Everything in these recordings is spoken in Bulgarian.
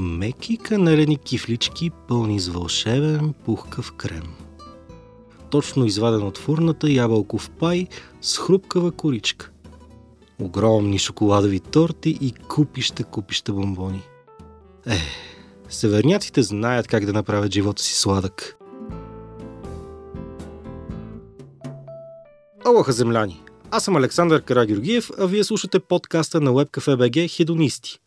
Меки канелени кифлички, пълни с вълшебен пухкав крем. Точно изваден от фурната ябълков пай с хрупкава коричка. Огромни шоколадови торти и купища купища бомбони. Е, северняците знаят как да направят живота си сладък. Алоха, земляни! Аз съм Александър Карагюргиев, а вие слушате подкаста на WebCafe.bg Хедонисти.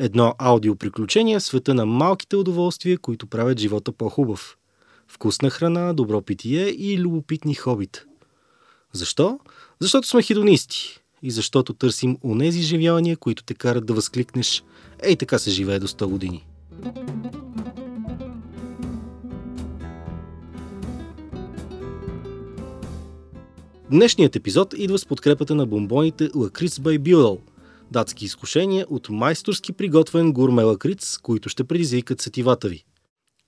Едно аудиоприключение в света на малките удоволствия, които правят живота по-хубав. Вкусна храна, добро питие и любопитни хобита. Защо? Защото сме хедонисти. И защото търсим онези живявания, които те карат да възкликнеш Ей така се живее до 100 години. Днешният епизод идва с подкрепата на бомбоните Лакриц by Buell, датски изкушения от майсторски приготвен гурме лакриц, които ще предизвикат сетивата ви.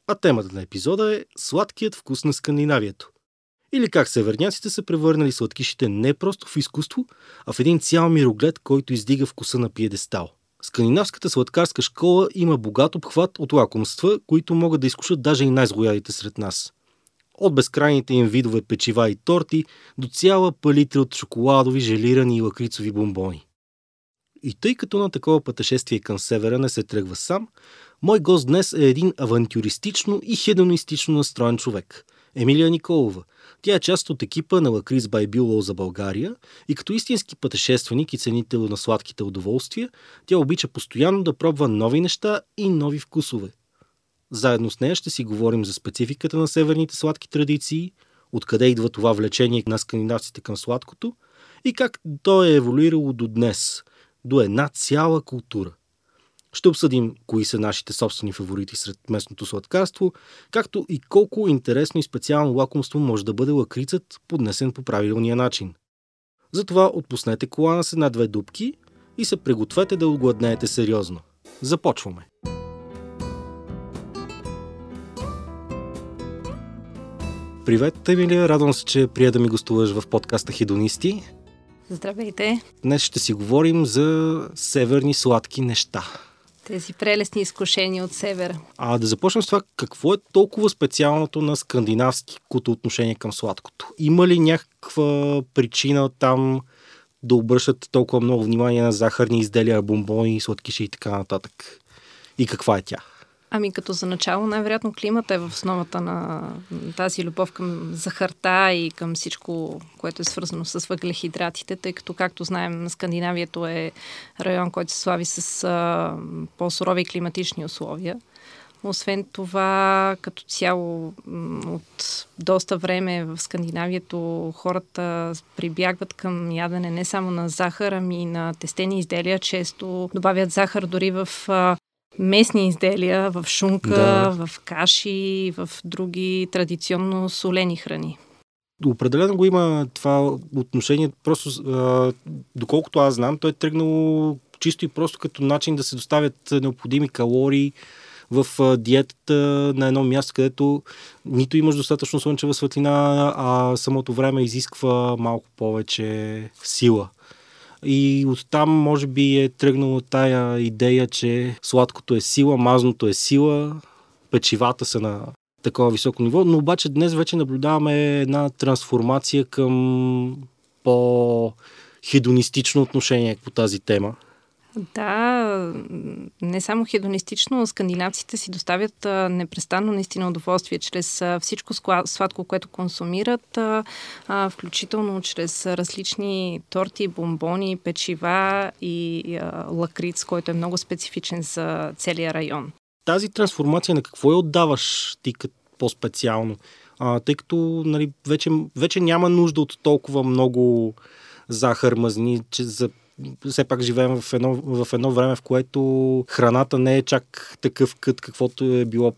А темата на епизода е сладкият вкус на Скандинавието. Или как северняците са превърнали сладкишите не просто в изкуство, а в един цял мироглед, който издига вкуса на пиедестал. Скандинавската сладкарска школа има богат обхват от лакомства, които могат да изкушат даже и най-злоядите сред нас от безкрайните им видове печива и торти до цяла палитра от шоколадови, желирани и лакрицови бомбони. И тъй като на такова пътешествие към севера не се тръгва сам, мой гост днес е един авантюристично и хедонистично настроен човек – Емилия Николова. Тя е част от екипа на Лакриз Байбюло за България и като истински пътешественик и ценител на сладките удоволствия, тя обича постоянно да пробва нови неща и нови вкусове. Заедно с нея ще си говорим за спецификата на северните сладки традиции, откъде идва това влечение на скандинавците към сладкото и как то е еволюирало до днес, до една цяла култура. Ще обсъдим кои са нашите собствени фаворити сред местното сладкарство, както и колко интересно и специално лакомство може да бъде лакрицът, поднесен по правилния начин. Затова отпуснете колана с една-две дубки и се пригответе да огладнеете сериозно. Започваме! Привет, Емилия. Радвам се, че прия да ми гостуваш в подкаста Хедонисти. Здравейте. Днес ще си говорим за северни сладки неща. Тези прелестни изкушения от севера. А да започнем с това, какво е толкова специалното на скандинавското отношение към сладкото? Има ли някаква причина там да обръщат толкова много внимание на захарни изделия, бомбони, сладкиши и така нататък? И каква е тя? Ами като за начало, най-вероятно климата е в основата на тази любов към захарта и към всичко, което е свързано с въглехидратите, тъй като, както знаем, Скандинавието е район, който се слави с а, по-сурови климатични условия. Освен това, като цяло от доста време в Скандинавието хората прибягват към ядене не само на захар, ами и на тестени изделия. Често добавят захар дори в местни изделия, в шунка, да. в каши, в други традиционно солени храни. Определено го има това отношение. Просто, а, доколкото аз знам, той е тръгнал чисто и просто като начин да се доставят необходими калории в а, диетата на едно място, където нито имаш достатъчно слънчева светлина, а самото време изисква малко повече сила. И оттам може би е тръгнала тая идея, че сладкото е сила, мазното е сила, печивата са на такова високо ниво, но обаче днес вече наблюдаваме една трансформация към по-хедонистично отношение по тази тема. Да, не само хедонистично, скандинавците си доставят непрестанно наистина удоволствие чрез всичко сладко, което консумират, включително чрез различни торти, бомбони, печива и лакриц, който е много специфичен за целия район. Тази трансформация на какво я отдаваш ти по-специално? А, тъй като нали, вече, вече няма нужда от толкова много захар, мазни, че за все пак живеем в едно, в едно време, в което храната не е чак такъв кът, каквото е било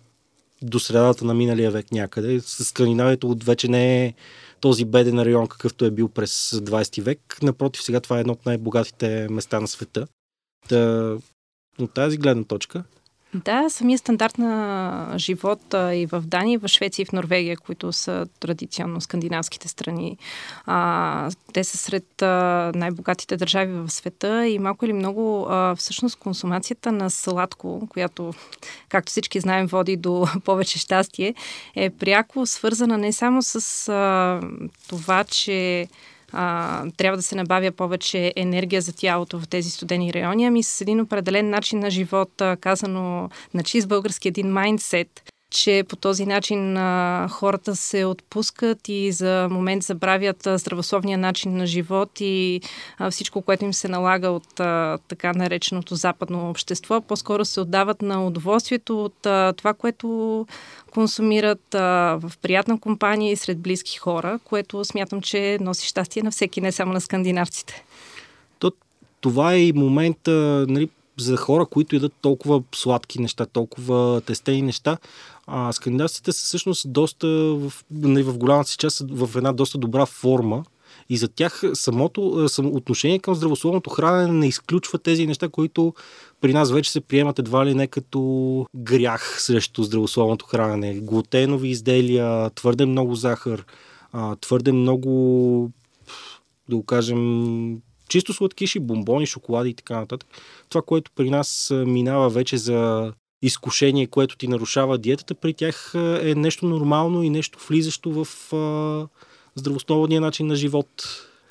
до средата на миналия век някъде. Скандинавието вече не е този беден район, какъвто е бил през 20 век. Напротив, сега това е едно от най-богатите места на света. Та, от тази гледна точка, Да, самия стандарт на живота и в Дания, и в Швеция и в Норвегия, които са традиционно скандинавските страни. А, те са сред а, най-богатите държави в света и малко или много а, всъщност консумацията на сладко, която, както всички знаем, води до повече щастие, е пряко свързана не само с а, това, че а, трябва да се набавя повече енергия за тялото в тези студени райони, ами с един определен начин на живот, казано на чист български един майндсет, че по този начин а, хората се отпускат и за момент забравят а, здравословния начин на живот и а, всичко, което им се налага от а, така нареченото западно общество. По-скоро се отдават на удоволствието от а, това, което консумират а, в приятна компания и сред близки хора, което смятам, че носи щастие на всеки, не само на скандинавците. То, това е и момента, нали, за хора, които идат толкова сладки неща, толкова тестени неща, а скандинавците са всъщност доста, в, нали, в голямата си част, в една доста добра форма. И за тях самото само отношение към здравословното хранене не изключва тези неща, които при нас вече се приемат едва ли не като грях срещу здравословното хранене. Глутенови изделия, твърде много захар, твърде много, да го кажем, чисто сладкиши, бомбони, шоколади и така нататък. Това, което при нас минава вече за изкушение, което ти нарушава диетата, при тях е нещо нормално и нещо влизащо в здравословния начин на живот.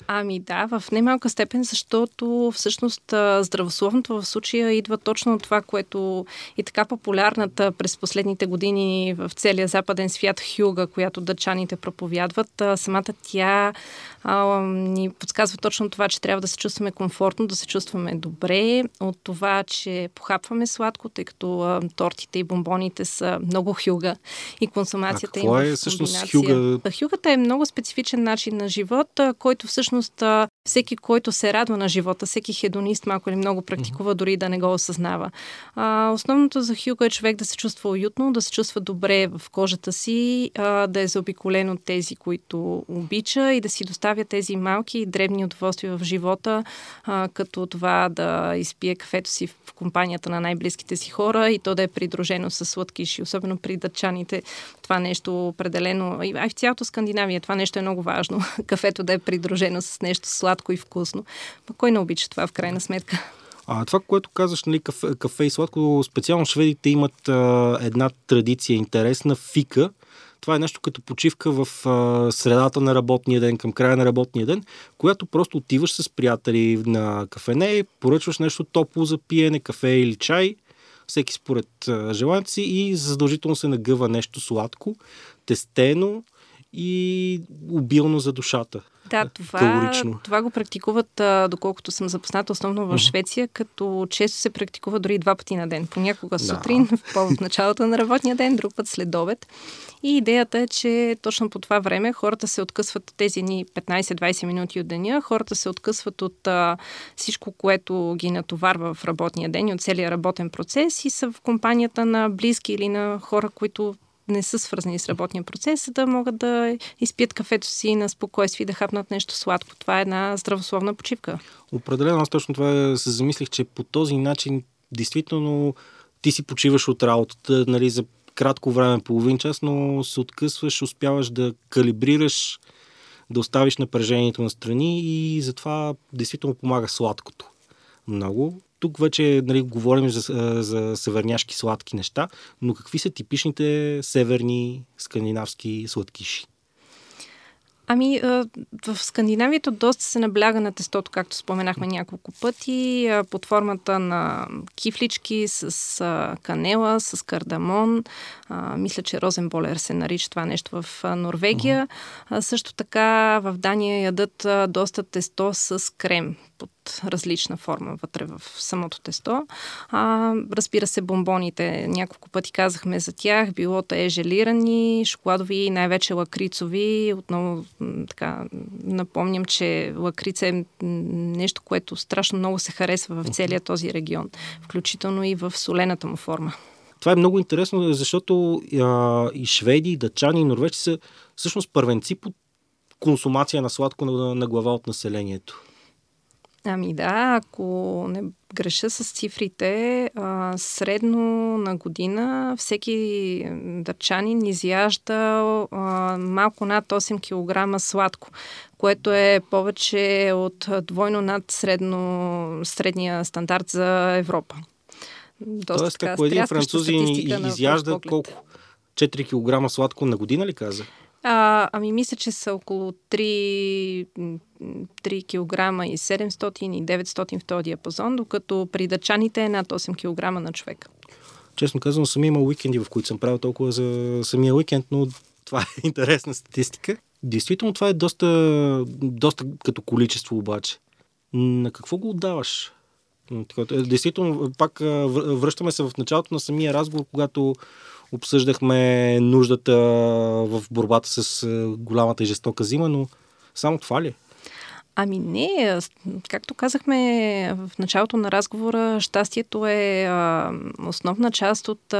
Ами да, в немалка степен, защото всъщност здравословното в случая идва точно от това, което и така популярната през последните години в целия западен свят хюга, която дъчаните проповядват. Самата тя а, ни подсказва точно това, че трябва да се чувстваме комфортно, да се чувстваме добре, от това, че похапваме сладко, тъй като а, тортите и бомбоните са много хюга и консумацията а какво им е всъщност хюга? Хюгата е много специфичен начин на живот, който всъщност Всъщност всеки, който се радва на живота, всеки хедонист малко или много практикува, дори да не го осъзнава. А, основното за Хюго е човек да се чувства уютно, да се чувства добре в кожата си, а, да е заобиколен от тези, които обича и да си доставя тези малки и дребни удоволствия в живота, а, като това да изпие кафето си в компанията на най-близките си хора и то да е придружено с сладкиши, особено при дъчаните. Това нещо определено, а и в цялото Скандинавия това нещо е много важно. Кафето да е придружено с нещо сладко и вкусно. Но кой не обича това в крайна сметка? А това, което казваш, нали, кафе, кафе и сладко, специално шведите имат а, една традиция интересна, фика. Това е нещо като почивка в а, средата на работния ден, към края на работния ден, която просто отиваш с приятели на кафене, поръчваш нещо топло за пиене, кафе или чай, всеки според желанието си и задължително се нагъва нещо сладко, тестено и обилно за душата. Да, това, това го практикуват, доколкото съм запозната, основно в Швеция, като често се практикува дори два пъти на ден. Понякога сутрин, да. в, в началото на работния ден, друг път след обед. И идеята е, че точно по това време хората се откъсват тези ни 15-20 минути от деня, хората се откъсват от а, всичко, което ги натоварва в работния ден и от целия работен процес и са в компанията на близки или на хора, които не са свързани с работния процес, да могат да изпият кафето си на спокойствие и да хапнат нещо сладко. Това е една здравословна почивка. Определено, аз точно това се замислих, че по този начин действително ти си почиваш от работата, нали, за кратко време, половин час, но се откъсваш, успяваш да калибрираш, да оставиш напрежението на страни и затова действително помага сладкото. Много тук вече нали, говорим за, за северняшки сладки неща, но какви са типичните северни скандинавски сладкиши? Ами, в Скандинавието доста се набляга на тестото, както споменахме няколко пъти, под формата на кифлички с канела, с кардамон. Мисля, че розенболер се нарича това нещо в Норвегия. Uh-huh. Също така в Дания ядат доста тесто с крем под различна форма вътре в самото тесто. А, разбира се, бомбоните, няколко пъти казахме за тях, било те желирани, шоколадови, най-вече лакрицови. Отново така напомням, че лакрица е нещо, което страшно много се харесва в целия този регион, включително и в солената му форма. Това е много интересно, защото а, и шведи, и дъчани, и норвежци са всъщност първенци по консумация на сладко на, на глава от населението. Ами да, ако не греша с цифрите, а, средно на година всеки дъчанин изяжда а, малко над 8 кг сладко, което е повече от двойно над средно, средния стандарт за Европа. Доста Тоест, така, ако един французин изяжда колко? 4 кг сладко на година ли каза? А, ами мисля, че са около 3, 3 кг и 700 и 900 в този диапазон, докато при дъчаните е над 8 кг на човек. Честно казвам, съм имал уикенди, в които съм правил толкова за самия уикенд, но това е интересна статистика. Действително това е доста, доста като количество обаче. На какво го отдаваш? Е, действително, пак връщаме се в началото на самия разговор, когато обсъждахме нуждата в борбата с голямата и жестока зима, но само това ли? Ами не, както казахме в началото на разговора, щастието е основна част от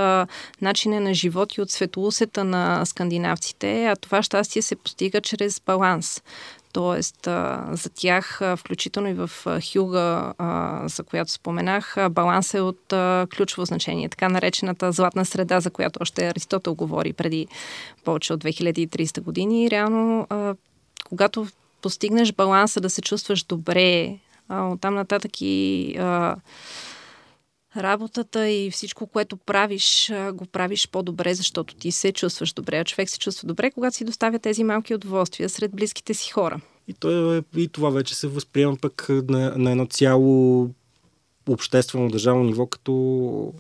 начина на живот и от светоусета на скандинавците, а това щастие се постига чрез баланс. Тоест, за тях, включително и в Хюга, за която споменах, баланс е от ключово значение. Така наречената златна среда, за която още Аристотел говори преди повече от 2300 години. Реално, а, когато постигнеш баланса да се чувстваш добре, а, оттам нататък и работата и всичко, което правиш, го правиш по-добре, защото ти се чувстваш добре, а човек се чувства добре, когато си доставя тези малки удоволствия сред близките си хора. И, то, е, и това вече се възприема пък на, на едно цяло обществено държавно ниво като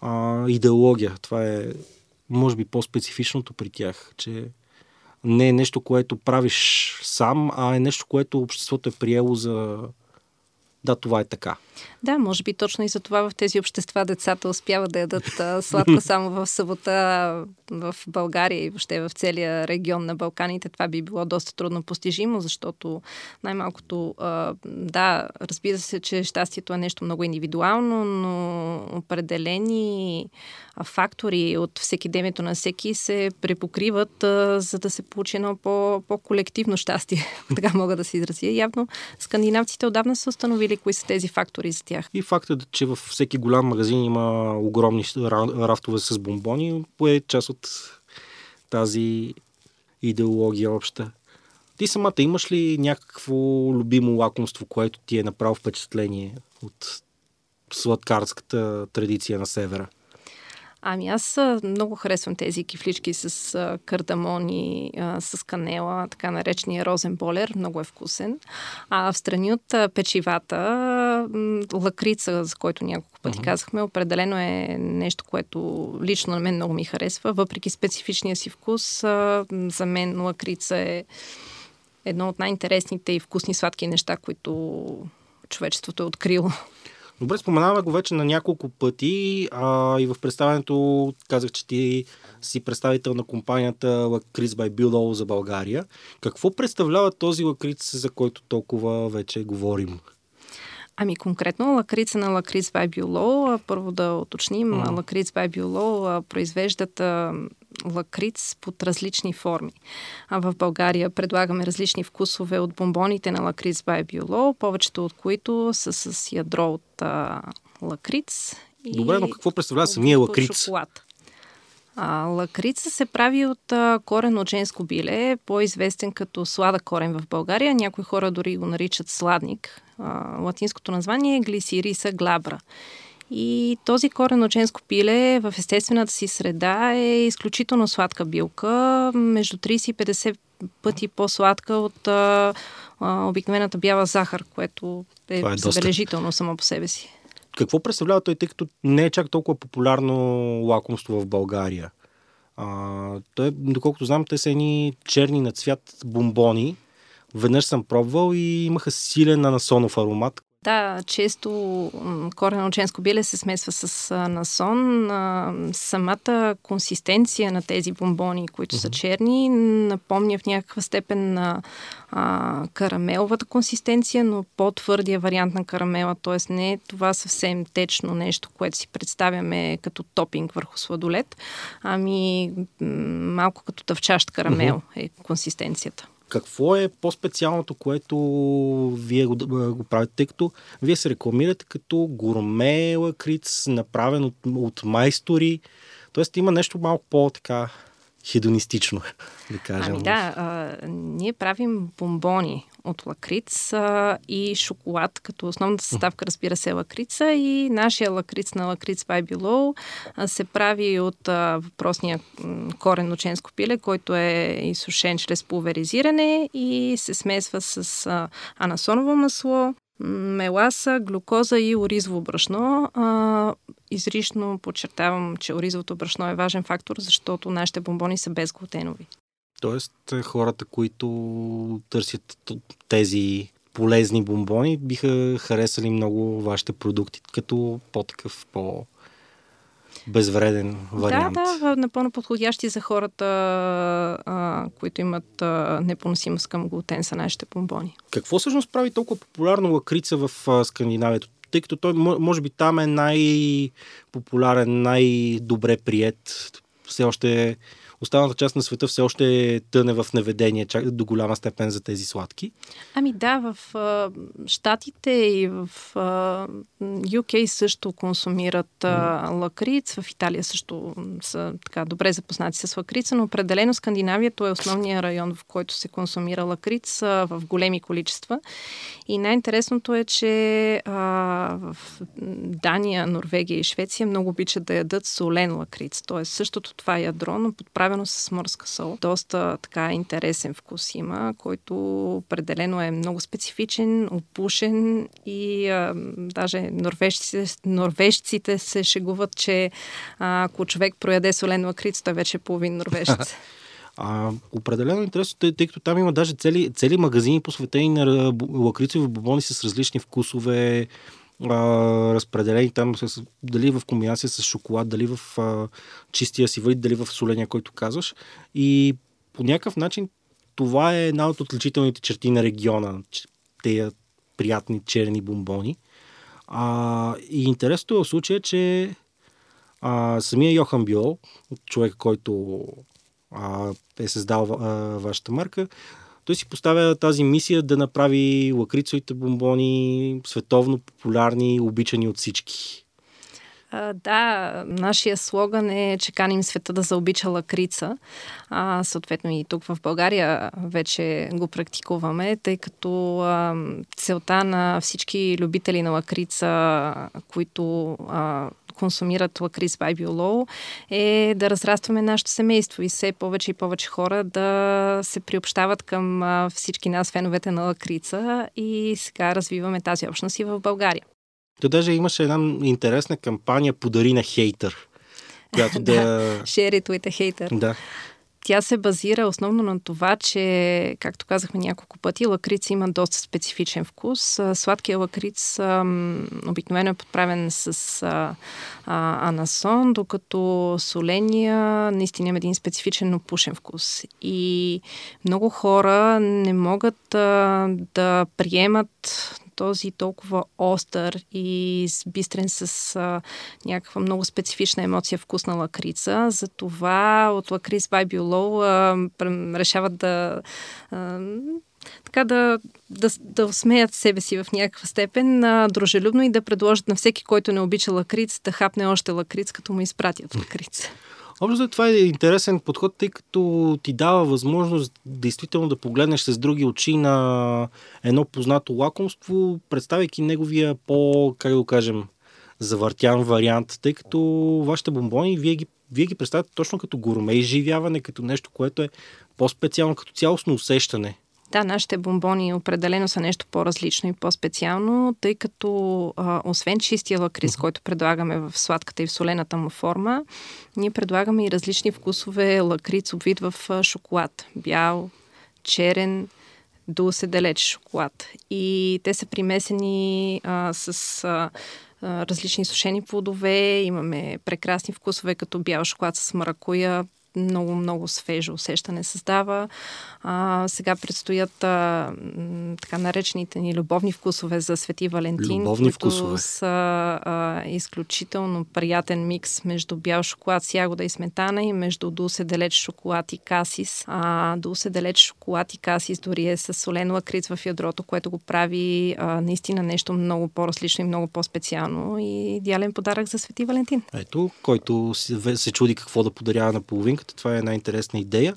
а, идеология. Това е, може би, по-специфичното при тях, че не е нещо, което правиш сам, а е нещо, което обществото е приело за да, това е така. Да, може би точно и за това в тези общества децата успяват да ядат а, сладко само в събота в България и въобще в целия регион на Балканите. Това би било доста трудно постижимо, защото най-малкото, а, да, разбира се, че щастието е нещо много индивидуално, но определени фактори от всеки демето на всеки се препокриват, а, за да се получи едно по- по-колективно щастие, така мога да се изразя. Явно скандинавците отдавна са установили кои са тези фактори за тях. И фактът, че във всеки голям магазин има огромни рафтове с бомбони, е част от тази идеология обща. Ти самата имаш ли някакво любимо лакомство, което ти е направо впечатление от сладкарската традиция на севера? Ами аз много харесвам тези кифлички с а, кардамони, а, с канела, така наречения розен болер. Много е вкусен. А в страни от а, печивата, лакрица, за който няколко пъти uh-huh. казахме, определено е нещо, което лично на мен много ми харесва. Въпреки специфичния си вкус, а, за мен лакрица е едно от най-интересните и вкусни сладки неща, които човечеството е открило. Добре, споменаваме го вече на няколко пъти а, и в представянето казах, че ти си представител на компанията Лакриц by Билоу за България. Какво представлява този лакриц, за който толкова вече говорим? Ами конкретно лакрица на Лакриц by Билоу, първо да уточним, mm. Лакриц by Билоу произвеждат лакриц под различни форми. А в България предлагаме различни вкусове от бомбоните на лакриц by Било, повечето от които са с ядро от а, лакриц. Добре, но какво представлява самия лакриц? Шоколад. А, лакрица се прави от а, корен от женско биле, по-известен като слада корен в България. Някои хора дори го наричат сладник. А, латинското название е глисириса глабра. И този корен от женско пиле в естествената си среда е изключително сладка билка, между 30 и 50 пъти по-сладка от а, а, обикновената бяла захар, което е, е забележително доста... само по себе си. Какво представлява той, тъй като не е чак толкова популярно лакомство в България? А, той, доколкото знам, те са едни черни на цвят бомбони. Веднъж съм пробвал и имаха силен анасонов аромат, да, често корено ученско биле се смесва с насон. Самата консистенция на тези бомбони, които са черни, напомня в някаква степен на а, карамеловата консистенция, но по-твърдия вариант на карамела, т.е. не е това съвсем течно нещо, което си представяме като топинг върху сладолет, ами малко като тъвчащ карамел е консистенцията. Какво е по-специалното, което вие го, го правите, тъй като вие се рекламирате като гурме лакриц, направен от, от майстори. Тоест има нещо малко по-така хедонистично, да кажем. Ами да, а, ние правим бомбони от лакриц а, и шоколад, като основната съставка, разбира се, е лакрица и нашия лакриц на лакриц by Below а, се прави от а, въпросния корен ноченско пиле, който е изсушен чрез пулверизиране и се смесва с а, анасоново масло, меласа, глюкоза и оризово брашно. А, изрично подчертавам, че оризовото брашно е важен фактор, защото нашите бомбони са безглутенови. Тоест, е, хората, които търсят тези полезни бомбони, биха харесали много вашите продукти, като по-такъв, по безвреден вариант. Да, да, напълно подходящи за хората, а, които имат а, непоносимост към глутен са нашите бомбони. Какво всъщност прави толкова популярно лакрица в а, Скандинавието? Тъй като той, може би, там е най-популярен, най-добре прият. Все още останалата част на света все още тъне в неведение чак до голяма степен за тези сладки. Ами да, в а, Штатите и в а, UK също консумират а, лакриц, в Италия също са така добре запознати с лакрица, но определено Скандинавието е основният район, в който се консумира лакриц а, в големи количества. И най-интересното е, че а, в Дания, Норвегия и Швеция много обичат да ядат солен лакриц. Тоест същото това ядро, но подправя направено с сол. Доста така интересен вкус има, който определено е много специфичен, опушен и а, даже норвежците, норвежците се шегуват, че а, ако човек прояде солен лакриц, той вече е половин норвежец. А, определено интересно, тъй, тъй като там има даже цели, цели магазини посветени на лакрицови бобони с различни вкусове, разпределени там с, дали в комбинация с шоколад, дали в а, чистия си вид, дали в соления, който казваш. И по някакъв начин това е една от отличителните черти на региона, тези приятни черни бомбони. А, и интересното е в случая, че а, самия Йохан Биол, човек, който а, е създал а, вашата марка, той си поставя тази мисия да направи лакрицовите бомбони световно популярни, обичани от всички. Да, нашия слоган е, че каним света да заобича лакрица. А, съответно и тук в България вече го практикуваме, тъй като а, целта на всички любители на лакрица, които а, консумират лакрис Biolow, е да разрастваме нашето семейство и все повече и повече хора да се приобщават към всички нас, феновете на лакрица и сега развиваме тази общност и в България. То даже имаше една интересна кампания Подари на хейтър, която да... Share it with a hater. Да. Тя се базира основно на това, че, както казахме няколко пъти, лакриц има доста специфичен вкус. Сладкият лакриц обикновено е подправен с а, а, анасон, докато соления наистина има един специфичен опушен вкус. И много хора не могат а, да приемат този толкова остър и бистрен с а, някаква много специфична емоция вкусна лакрица. Затова от лакриц by Below решават да а, така да, да, да усмеят себе си в някаква степен а, дружелюбно и да предложат на всеки, който не обича лакриц, да хапне още лакриц, като му изпратят лакриц. Общо това е интересен подход, тъй като ти дава възможност действително да погледнеш с други очи на едно познато лакомство, представяйки неговия по, как да кажем, завъртян вариант, тъй като вашите бомбони, вие ги, вие ги представяте точно като гурме изживяване, като нещо, което е по-специално, като цялостно усещане. Да, нашите бомбони определено са нещо по-различно и по-специално, тъй като а, освен чистия лакрис, който предлагаме в сладката и в солената му форма, ние предлагаме и различни вкусове лакриц обвид в шоколад. Бял, черен, се далеч шоколад. И те са примесени а, с а, различни сушени плодове. Имаме прекрасни вкусове, като бял шоколад с маракуя, много, много свежо усещане създава. А, сега предстоят а, така наречените ни любовни вкусове за Свети Валентин, любовни които вкусове. са а, изключително приятен микс между бял шоколад с ягода и сметана и между дусе далеч шоколад и касис. А, дусе далеч шоколад и касис дори е с солен лакриц в ядрото, което го прави а, наистина нещо много по-различно и много по-специално и идеален подарък за Свети Валентин. Ето, който се, се чуди какво да подарява на половинката, това е една интересна идея.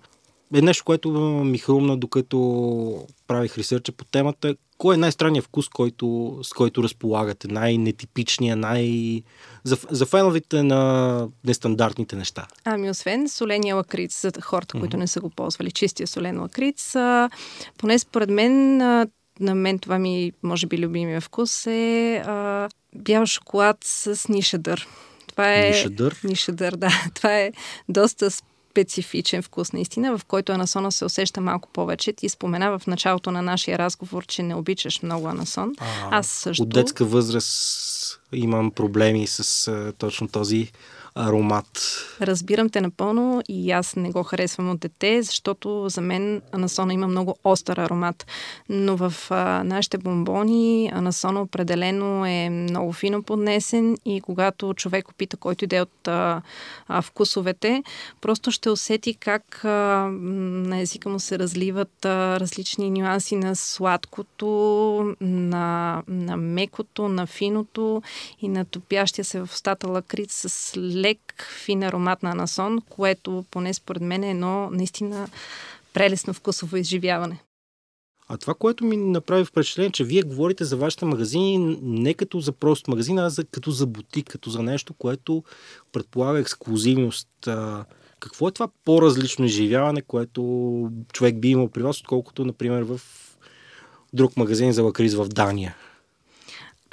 Е нещо, което ми хрумна, докато правих ресърча по темата. Кой е най-странният вкус, който, с който разполагате? Най-нетипичния, най... За, за феновите на нестандартните неща. Ами, освен соления лакриц, за хората, mm-hmm. които не са го ползвали, чистия солен лакриц, а, поне според мен, а, на мен това ми, може би, любимия вкус е а, бял шоколад с нишедър. Това е... Нишедър? Нишедър, да. Това е доста специфичен вкус наистина, в който анасона се усеща малко повече. Ти спомена в началото на нашия разговор, че не обичаш много анасон. А, Аз също. От детска възраст имам проблеми с а, точно този аромат. Разбирам те напълно и аз не го харесвам от дете, защото за мен анасона има много остър аромат. Но в а, нашите бомбони анасона определено е много фино поднесен и когато човек опита който иде от а, а, вкусовете, просто ще усети как а, на езика му се разливат а, различни нюанси на сладкото, на, на мекото, на финото и на топящия се в устата лакрит с лек, фин аромат на анасон, което поне според мен е едно наистина прелесно вкусово изживяване. А това, което ми направи впечатление, че вие говорите за вашите магазини не като за прост магазин, а за, като за бутик, като за нещо, което предполага ексклюзивност. Какво е това по-различно изживяване, което човек би имал при вас, отколкото, например, в друг магазин за лакриз в Дания?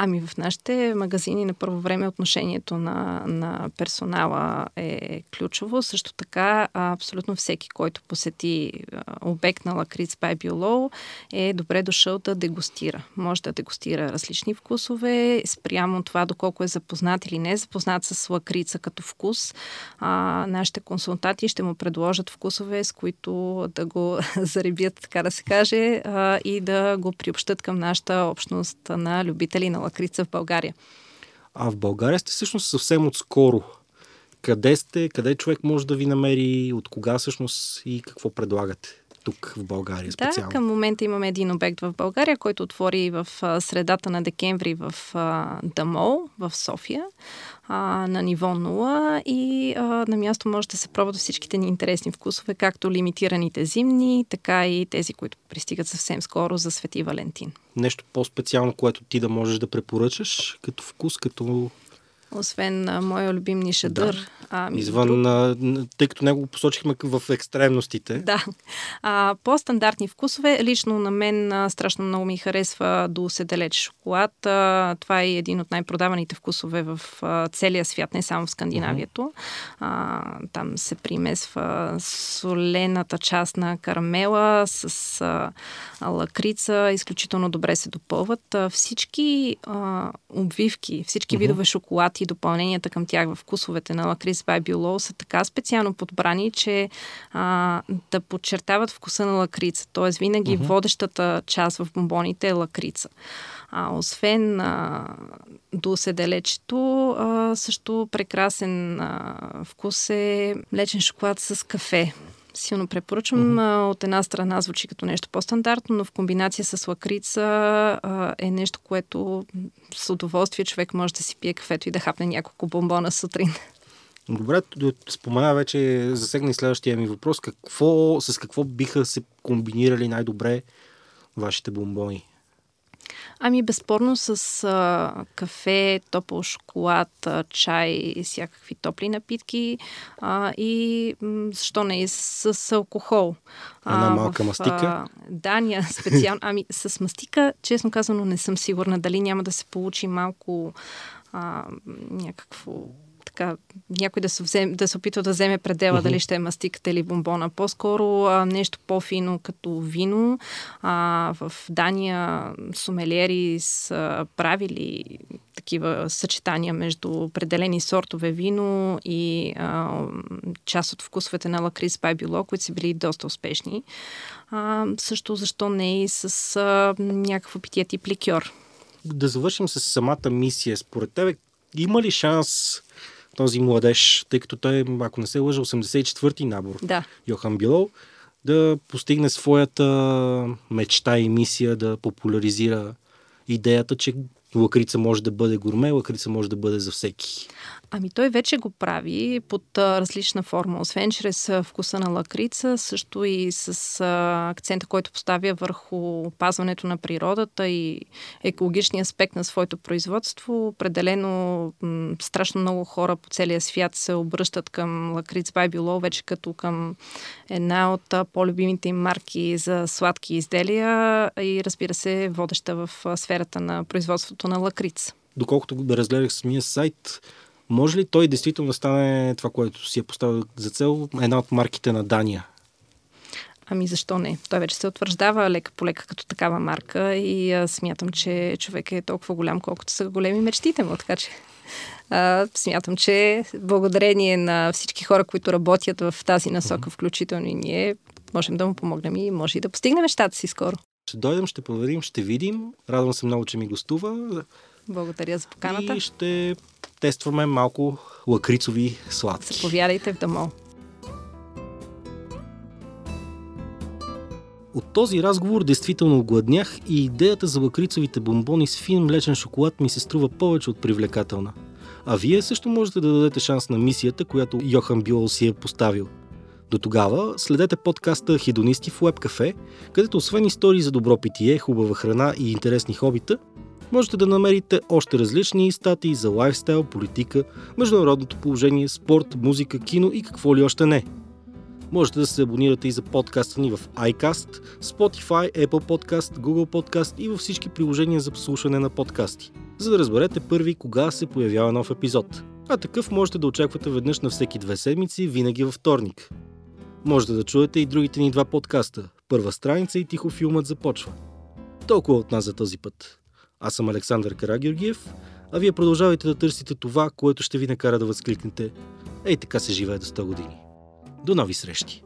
Ами в нашите магазини на първо време отношението на, на персонала е ключово. Също така абсолютно всеки, който посети обект на Лакриц by Биолоу е добре дошъл да дегустира. Може да дегустира различни вкусове, спрямо това доколко е запознат или не е запознат с лакрица като вкус. А, нашите консултати ще му предложат вкусове, с които да го заребят, така да се каже, а, и да го приобщат към нашата общност на любители на лакрица в България. А в България сте всъщност съвсем отскоро. Къде сте, къде човек може да ви намери, от кога всъщност и какво предлагате? Тук в България специално? Да, към момента имаме един обект в България, който отвори в средата на декември в Дамол, в София, на ниво 0 и на място може да се пробват всичките ни интересни вкусове, както лимитираните зимни, така и тези, които пристигат съвсем скоро за Свети Валентин. Нещо по-специално, което ти да можеш да препоръчаш като вкус, като освен а, моя любим нишадър. Да. А, Извън, а, тъй като него посочихме в екстремностите. Да. А, по-стандартни вкусове. Лично на мен а, страшно много ми харесва до седелеч шоколад. А, това е един от най-продаваните вкусове в а, целия свят, не само в Скандинавието. А, там се примесва солената част на карамела с а, лакрица. Изключително добре се допълват. А, всички а, обвивки, всички uh-huh. видове шоколад и допълненията към тях в вкусовете на лакриц by Било са така специално подбрани, че а, да подчертават вкуса на лакрица. Тоест винаги uh-huh. водещата част в бомбоните е лакрица. А, освен а, до седелечето, а, също прекрасен а, вкус е млечен шоколад с кафе силно препоръчвам. Mm-hmm. От една страна звучи като нещо по-стандартно, но в комбинация с лакрица а, е нещо, което с удоволствие човек може да си пие кафето и да хапне няколко бомбона сутрин. Добре, спомена вече, засегна и следващия ми въпрос. Какво, с какво биха се комбинирали най-добре вашите бомбони? Ами безспорно с а, кафе, топъл шоколад, а, чай и всякакви топли напитки а, и м- защо не и с, с алкохол. Една малка в, мастика? А, Дания специално. Ами с мастика, честно казано, не съм сигурна дали няма да се получи малко а, някакво така, някой да се, взем, да се опитва да вземе предела, uh-huh. дали ще е мастиката или бомбона. По-скоро а, нещо по-фино като вино. А, в Дания сумелиери са правили такива съчетания между определени сортове вино и а, част от вкусовете на лакрис Байбило, които са били доста успешни. А, също защо не и с а, някакъв питие тип ликьор. Да завършим с самата мисия. Според тебе има ли шанс този младеж, тъй като той, ако не се лъжа, 84-ти набор, да. Йохан Билол, да постигне своята мечта и мисия да популяризира идеята, че лакрица може да бъде гурме, лакрица може да бъде за всеки. Ами той вече го прави под а, различна форма. Освен чрез а, вкуса на лакрица, също и с а, акцента, който поставя върху опазването на природата и екологичния аспект на своето производство. Определено м- страшно много хора по целия свят се обръщат към лакриц Байбило вече като към една от а, по-любимите им марки за сладки изделия и разбира се водеща в а, сферата на производството на лакрица. Доколкото да разгледах самия сайт, може ли той действително да стане това, което си е поставил за цел, една от марките на Дания? Ами защо не? Той вече се утвърждава лека по лека като такава марка и а, смятам, че човек е толкова голям, колкото са големи мечтите му. Така че а, смятам, че благодарение на всички хора, които работят в тази насока, включително и ние, можем да му помогнем и може и да постигнем нещата си скоро. Ще дойдем, ще проверим, ще видим. Радвам се много, че ми гостува. Благодаря за поканата. И ще тестваме малко лакрицови сладки. Заповядайте в домо. От този разговор действително огладнях и идеята за лакрицовите бомбони с фин млечен шоколад ми се струва повече от привлекателна. А вие също можете да дадете шанс на мисията, която Йохан Бюл си е поставил. До тогава следете подкаста Хидонисти в Уеб където освен истории за добро питие, хубава храна и интересни хобита, можете да намерите още различни статии за лайфстайл, политика, международното положение, спорт, музика, кино и какво ли още не. Можете да се абонирате и за подкаста ни в iCast, Spotify, Apple Podcast, Google Podcast и във всички приложения за слушане на подкасти, за да разберете първи кога се появява нов епизод. А такъв можете да очаквате веднъж на всеки две седмици, винаги във вторник. Можете да чуете и другите ни два подкаста. Първа страница и тихо филмът започва. Толкова от нас за този път. Аз съм Александър Карагеоргиев, а вие продължавайте да търсите това, което ще ви накара да възкликнете Ей така се живее до 100 години. До нови срещи!